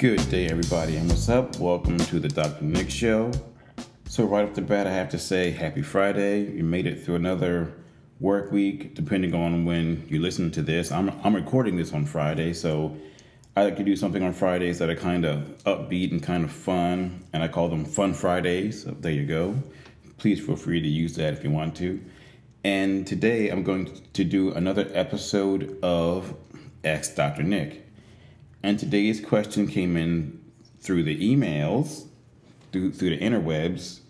Good day, everybody, and what's up? Welcome to the Dr. Nick Show. So, right off the bat, I have to say happy Friday. You made it through another work week, depending on when you listen to this. I'm, I'm recording this on Friday, so I like to do something on Fridays that are kind of upbeat and kind of fun, and I call them Fun Fridays. So there you go. Please feel free to use that if you want to. And today I'm going to do another episode of Ask Dr. Nick. And today's question came in through the emails, through, through the interwebs.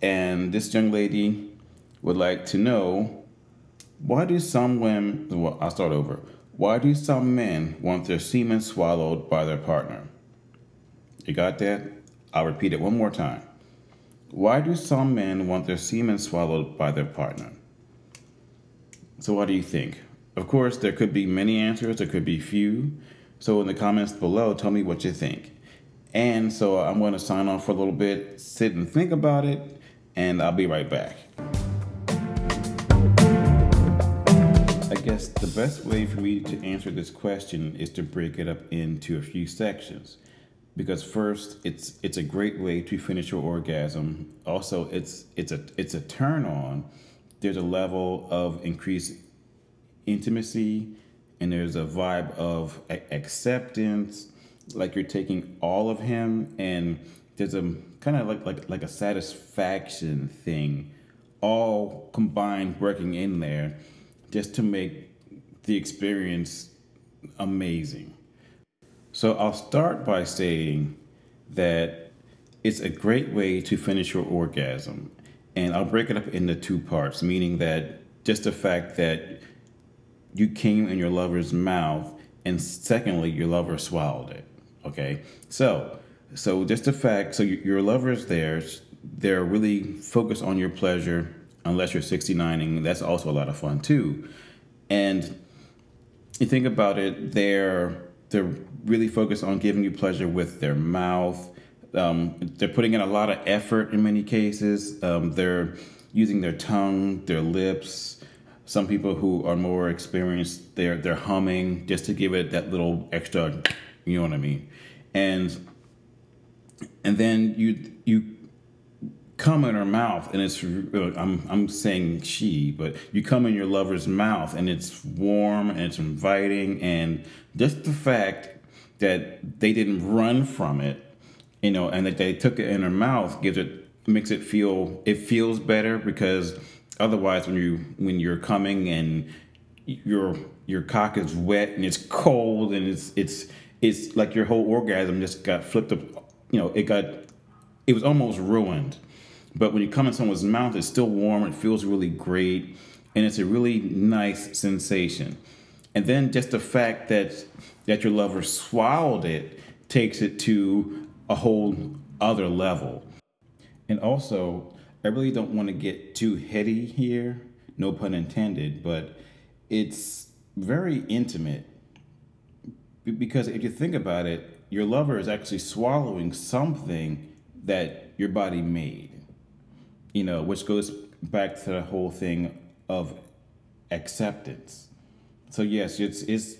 And this young lady would like to know why do some women, well, I'll start over. Why do some men want their semen swallowed by their partner? You got that? I'll repeat it one more time. Why do some men want their semen swallowed by their partner? So, what do you think? Of course, there could be many answers, there could be few. So, in the comments below, tell me what you think. And so, I'm going to sign off for a little bit, sit and think about it, and I'll be right back. I guess the best way for me to answer this question is to break it up into a few sections. Because first, it's it's a great way to finish your orgasm. Also, it's it's a it's a turn on. There's a level of increased intimacy and there's a vibe of acceptance like you're taking all of him and there's a kind of like like like a satisfaction thing all combined working in there just to make the experience amazing. So i'll start by saying that it's a great way to finish your orgasm and i'll break it up into two parts meaning that just the fact that you came in your lover's mouth, and secondly, your lover swallowed it. Okay, so so just the fact, so your lover is there. They're really focused on your pleasure, unless you're 69ing. That's also a lot of fun too. And you think about it, they're they're really focused on giving you pleasure with their mouth. Um, they're putting in a lot of effort in many cases. Um, they're using their tongue, their lips, some people who are more experienced, they're they're humming just to give it that little extra, you know what I mean, and and then you you come in her mouth and it's I'm I'm saying she, but you come in your lover's mouth and it's warm and it's inviting and just the fact that they didn't run from it, you know, and that they took it in her mouth gives it makes it feel it feels better because Otherwise, when you when you're coming and your your cock is wet and it's cold and it's it's it's like your whole orgasm just got flipped up. You know, it got it was almost ruined. But when you come in someone's mouth, it's still warm. It feels really great, and it's a really nice sensation. And then just the fact that that your lover swallowed it takes it to a whole other level. And also, I really don't want to get too heady here, no pun intended, but it's very intimate. Because if you think about it, your lover is actually swallowing something that your body made, you know, which goes back to the whole thing of acceptance. So yes, it's it's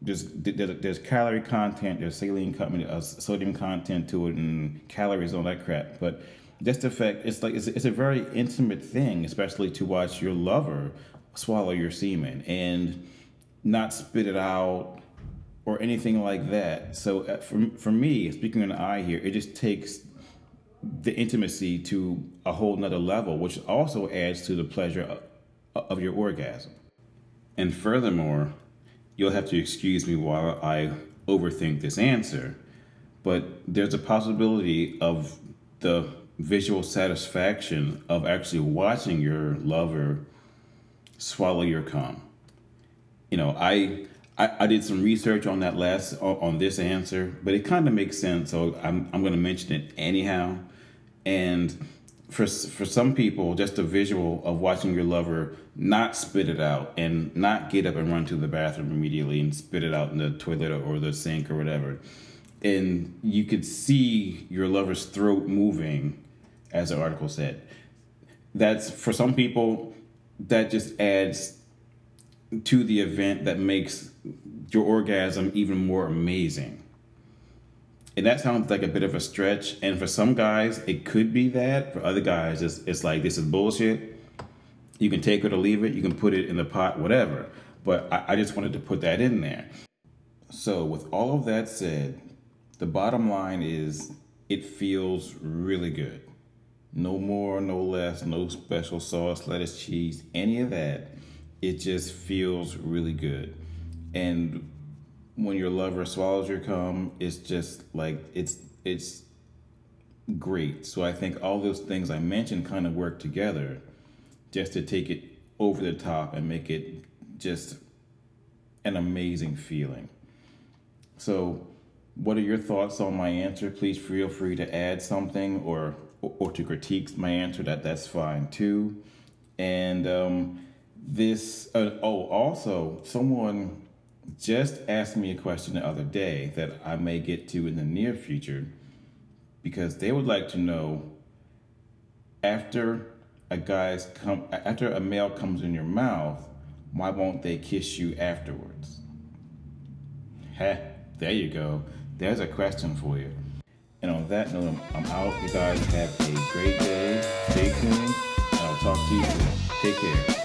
there's there's, calorie content, there's saline sodium content to it, and calories, all that crap. But just the fact it's like it's, it's a very intimate thing, especially to watch your lover swallow your semen and not spit it out or anything like that. So uh, for for me, speaking in the eye here, it just takes the intimacy to a whole nother level, which also adds to the pleasure of, of your orgasm. And furthermore, you'll have to excuse me while I overthink this answer, but there's a possibility of the visual satisfaction of actually watching your lover swallow your cum. You know, I, I, I did some research on that last on this answer, but it kind of makes sense. So I'm I'm going to mention it anyhow. And for for some people, just a visual of watching your lover not spit it out and not get up and run to the bathroom immediately and spit it out in the toilet or the sink or whatever and you could see your lover's throat moving, as the article said. That's for some people, that just adds to the event that makes your orgasm even more amazing. and that sounds like a bit of a stretch. And for some guys, it could be that. For other guys, it's, it's like this is bullshit. You can take it or leave it. You can put it in the pot, whatever. But I, I just wanted to put that in there. So, with all of that said, the bottom line is it feels really good. No more, no less, no special sauce, lettuce, cheese, any of that. It just feels really good. And when your lover swallows your cum, it's just like it's it's great. So I think all those things I mentioned kind of work together just to take it over the top and make it just an amazing feeling. So what are your thoughts on my answer? Please feel free to add something or or to critique my answer. That that's fine too. And um, this uh, oh also someone just asked me a question the other day that I may get to in the near future because they would like to know after a guy's come after a male comes in your mouth, why won't they kiss you afterwards? Heh, there you go. There's a question for you. And on that note, I'm out. You guys have a great day. Stay tuned, and I'll talk to you soon. Take care.